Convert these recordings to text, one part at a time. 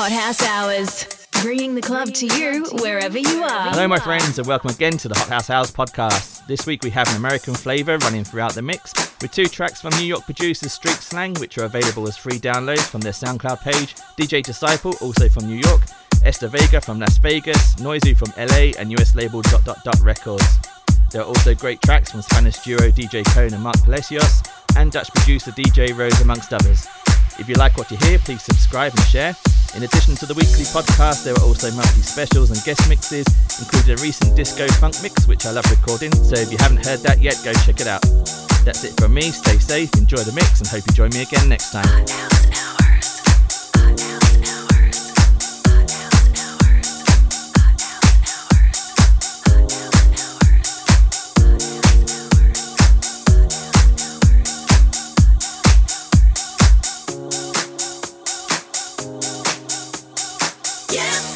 Hot House Hours, bringing the club to you wherever you are. Hello, my friends, and welcome again to the Hot House Hours podcast. This week we have an American flavour running throughout the mix, with two tracks from New York producers Street Slang, which are available as free downloads from their SoundCloud page, DJ Disciple, also from New York, Esther Vega from Las Vegas, Noizu from LA, and US label Dot Dot Dot Records. There are also great tracks from Spanish duo DJ Kone and Marc Palacios, and Dutch producer DJ Rose, amongst others. If you like what you hear, please subscribe and share. In addition to the weekly podcast, there are also monthly specials and guest mixes, including a recent disco funk mix, which I love recording. So if you haven't heard that yet, go check it out. That's it from me. Stay safe, enjoy the mix, and hope you join me again next time. Yeah.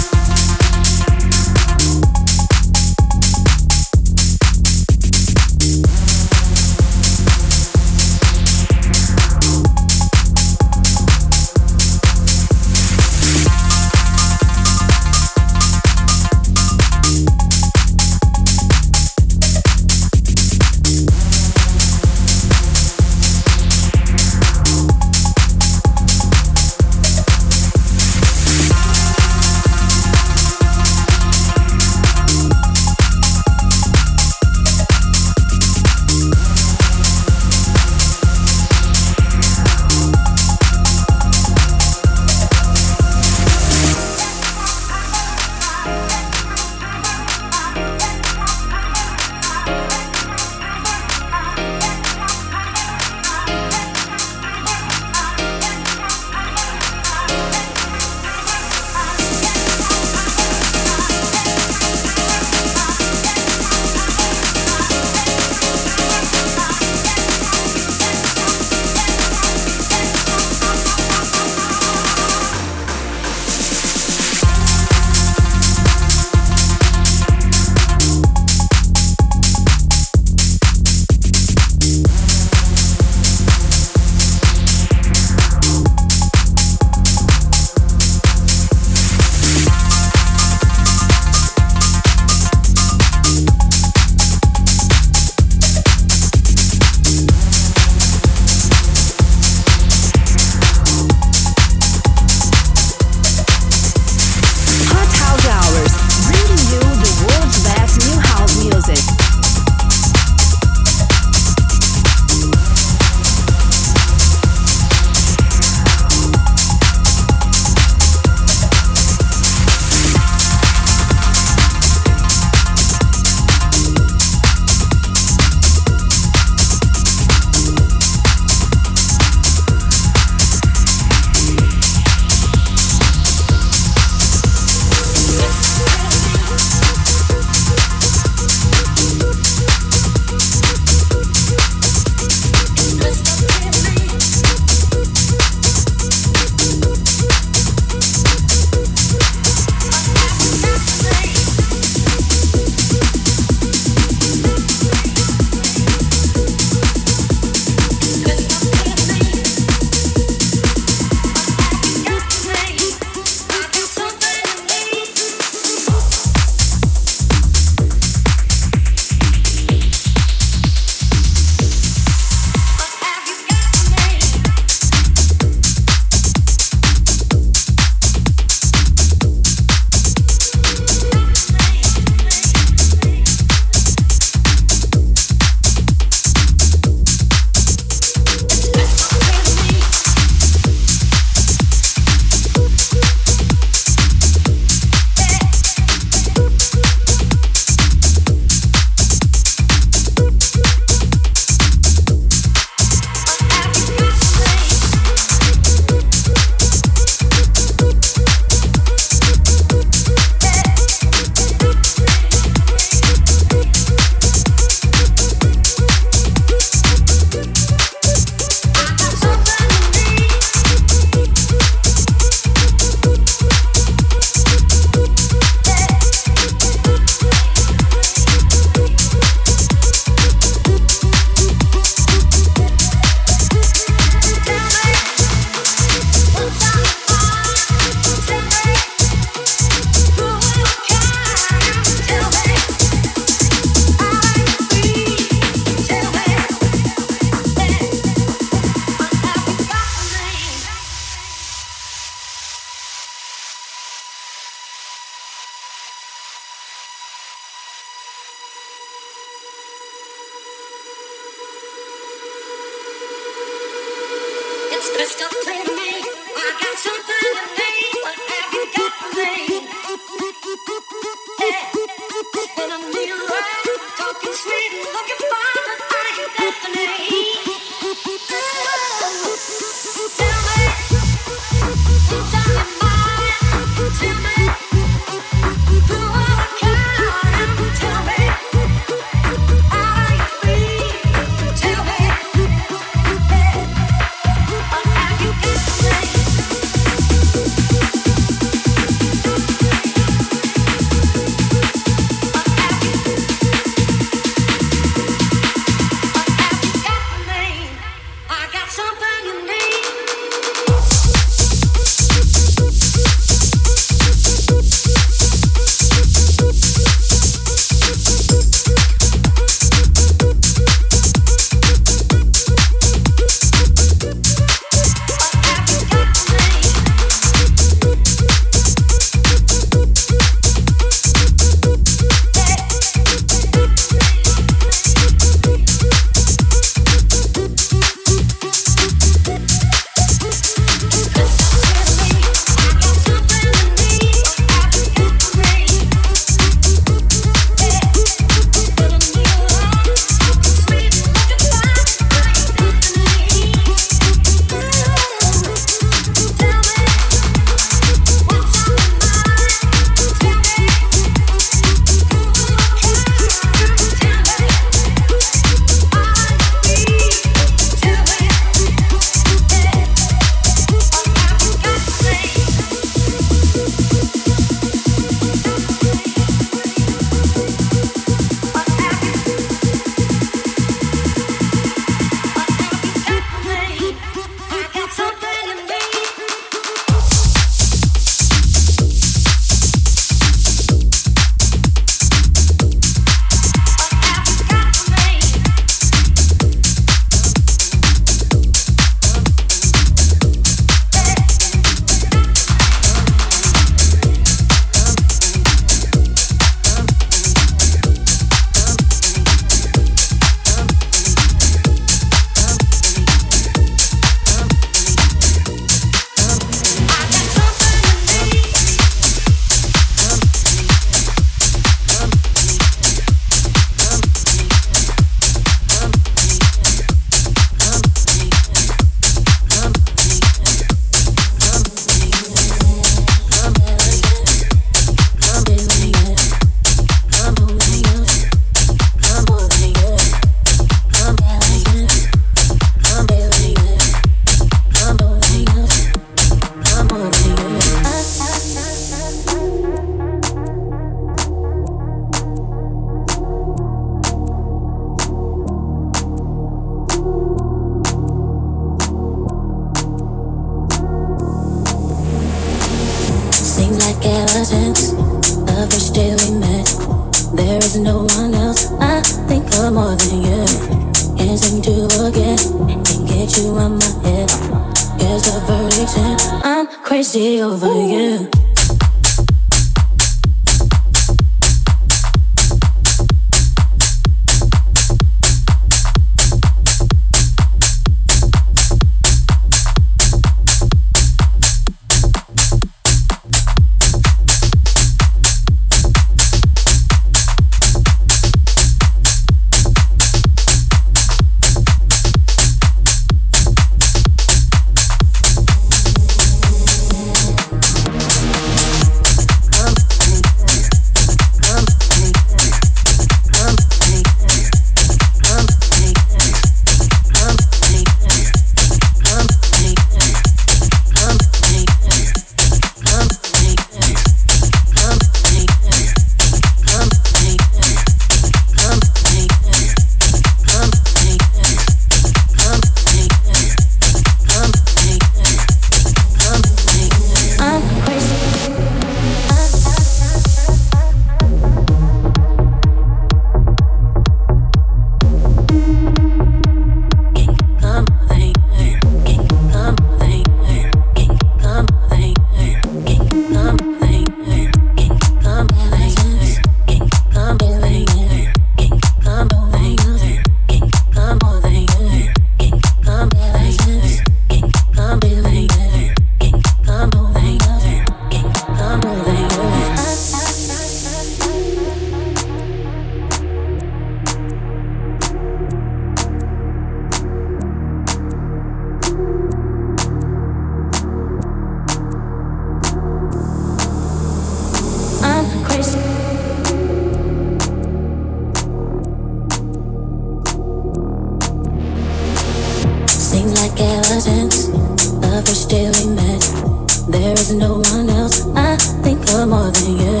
there's no one else I think of more than you.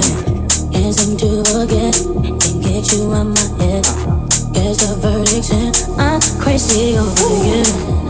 Can't seem to forget, can't get you out my head. Guess the verdict, I'm crazy over you.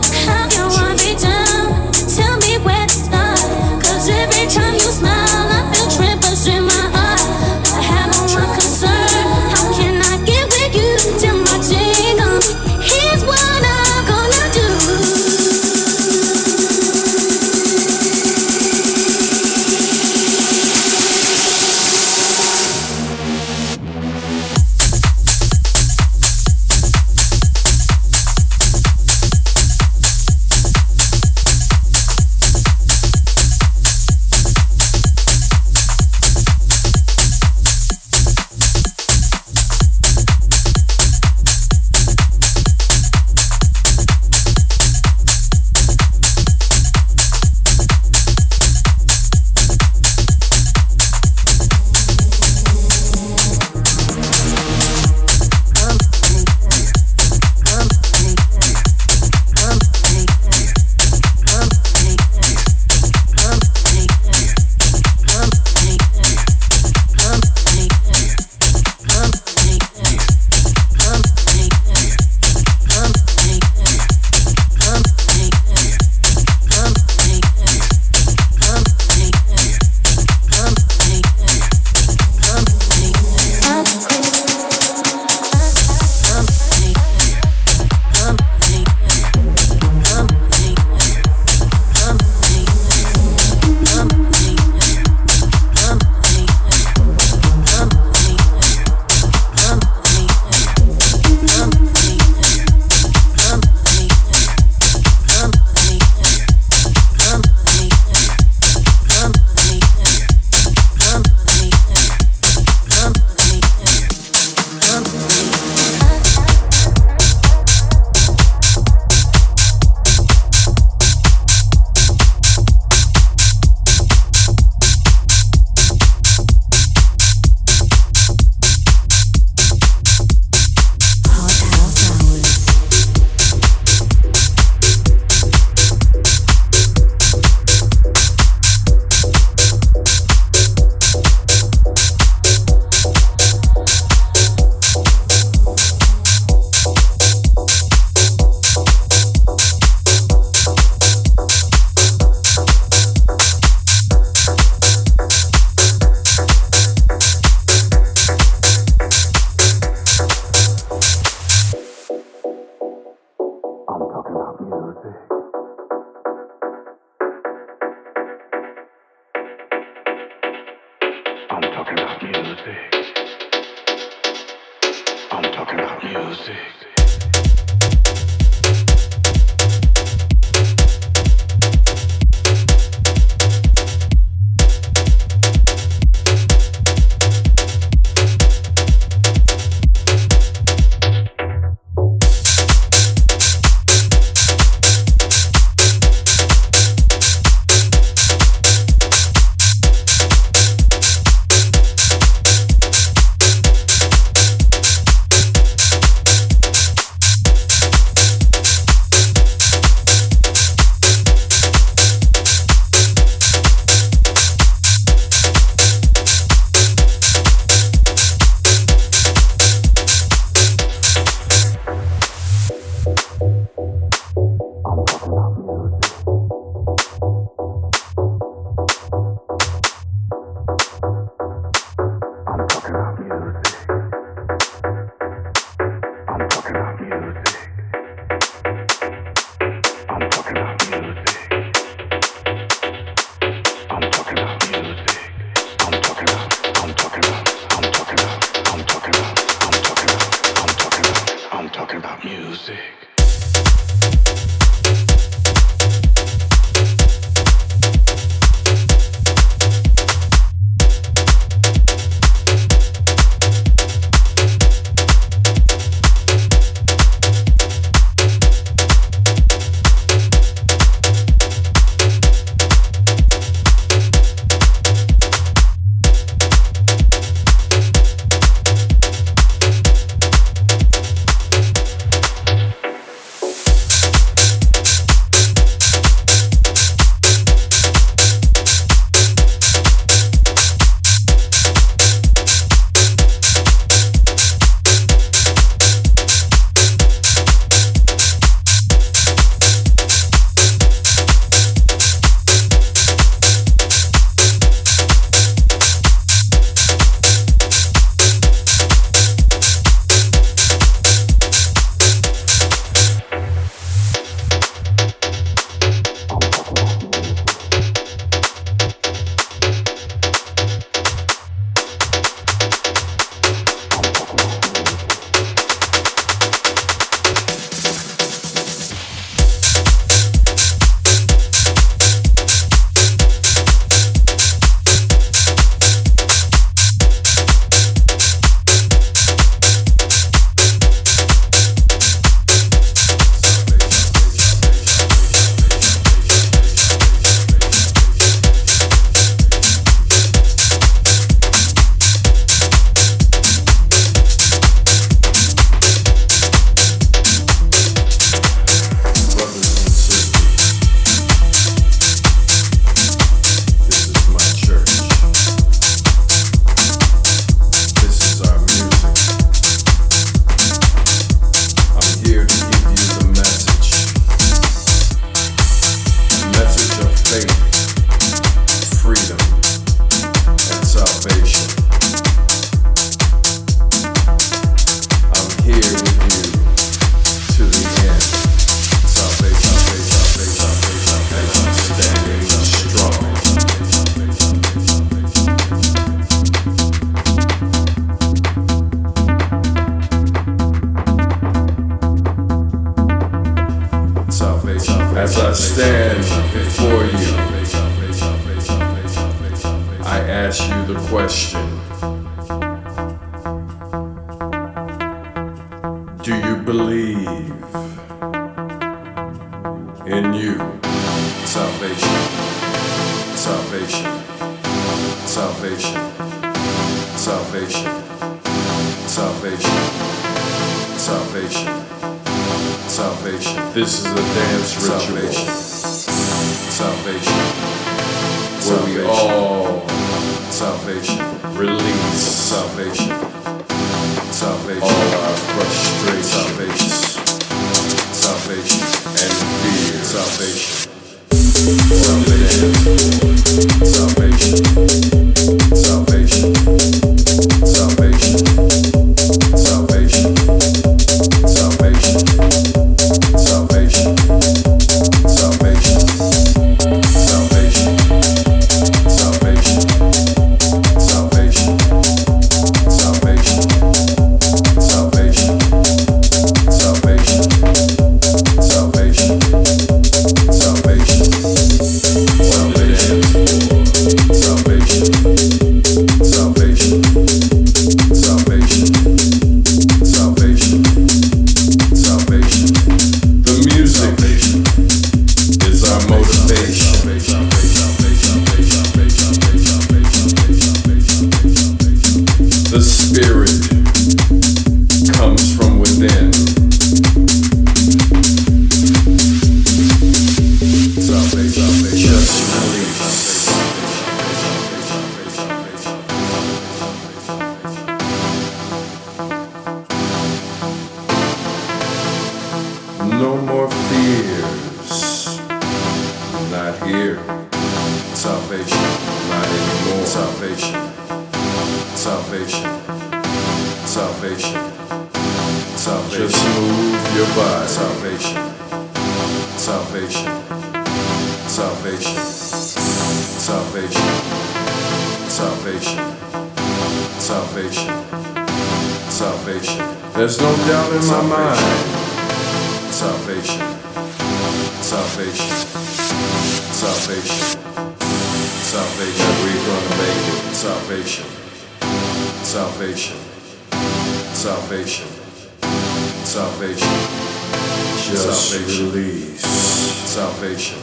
salvation,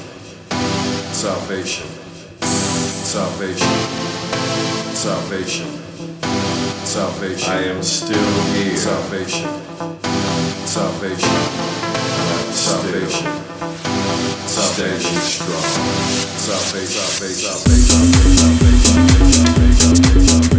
salvation, salvation, salvation, salvation. I am still here. Salvation, salvation, salvation, salvation strong. Salvation, salvation, salvation, salvation, salvation.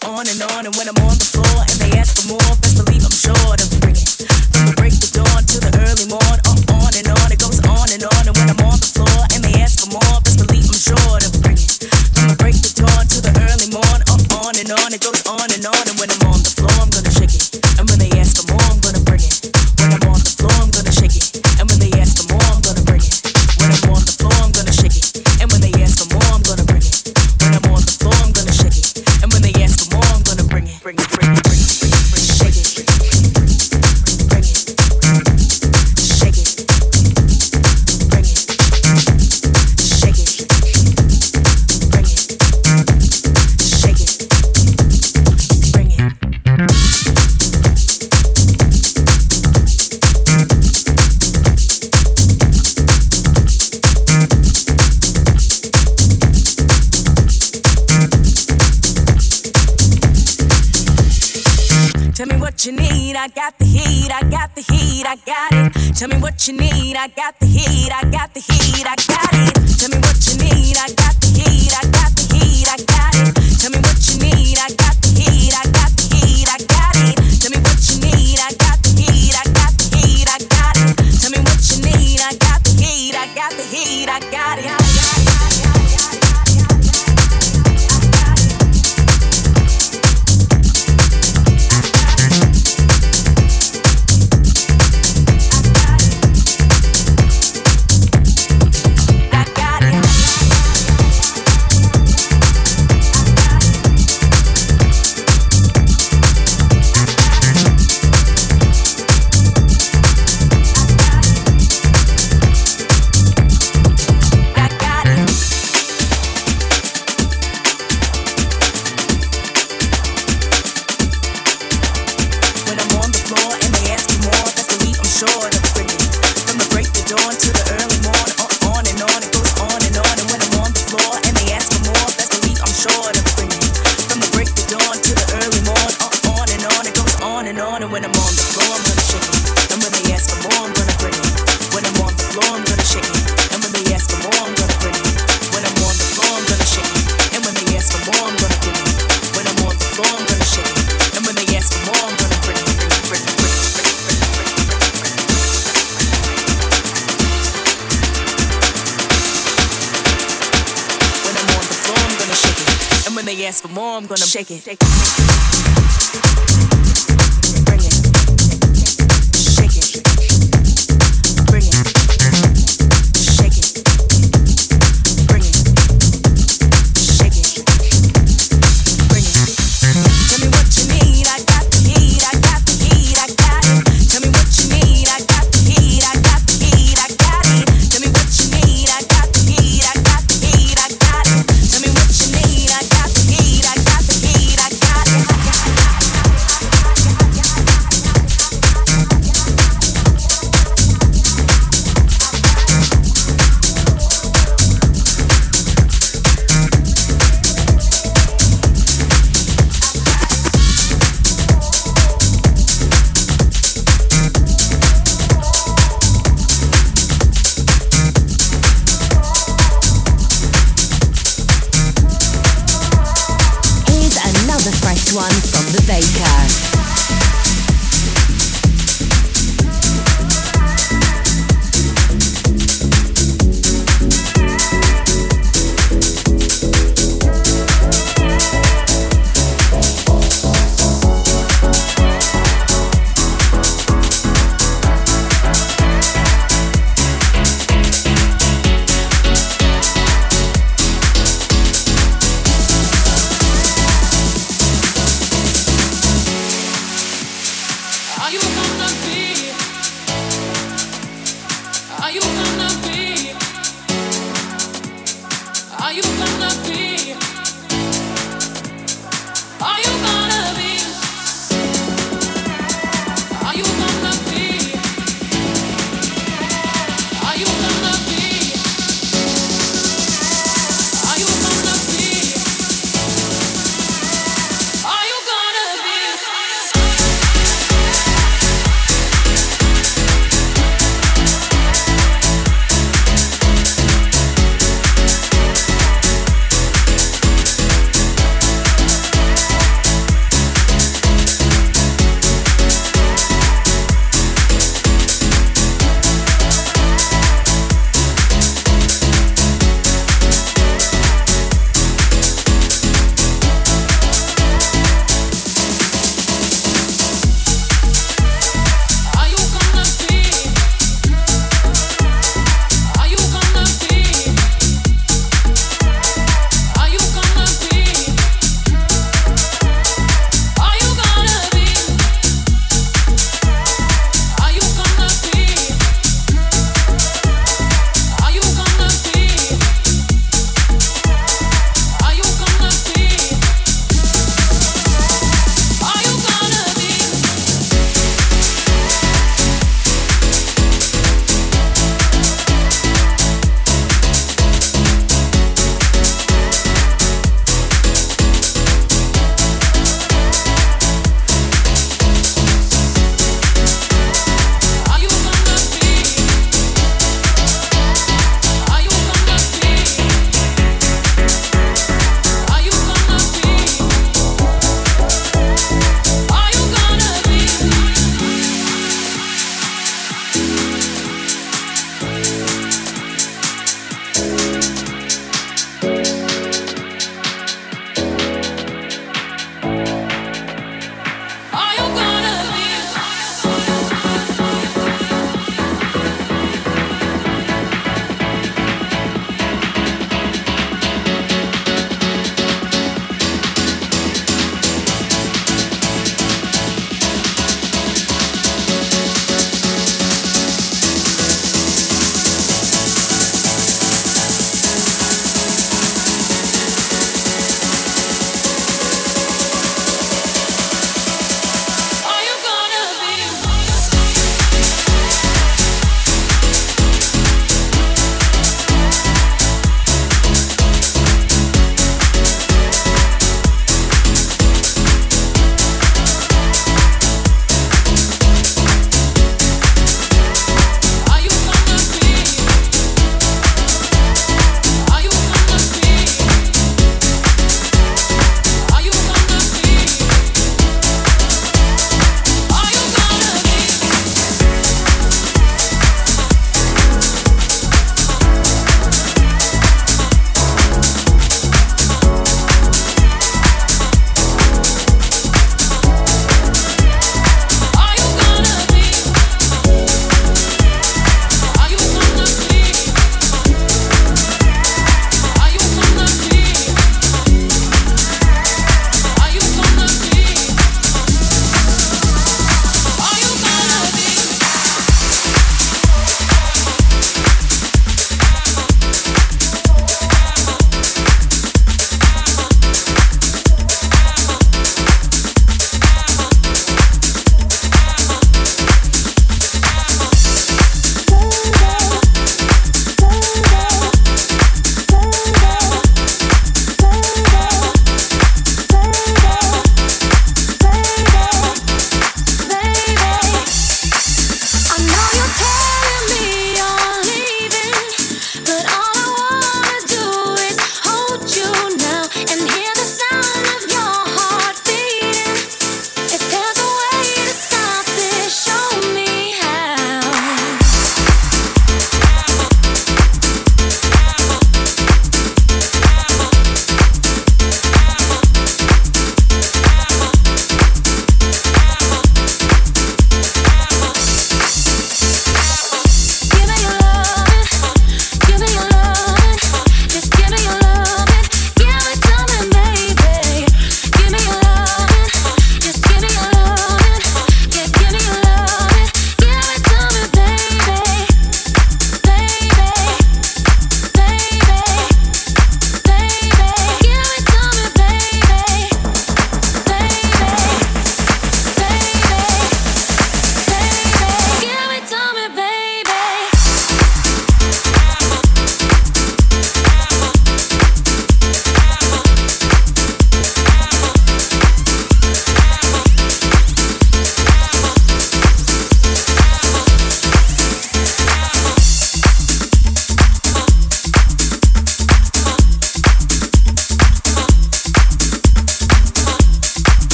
goes on and on, and when I'm on.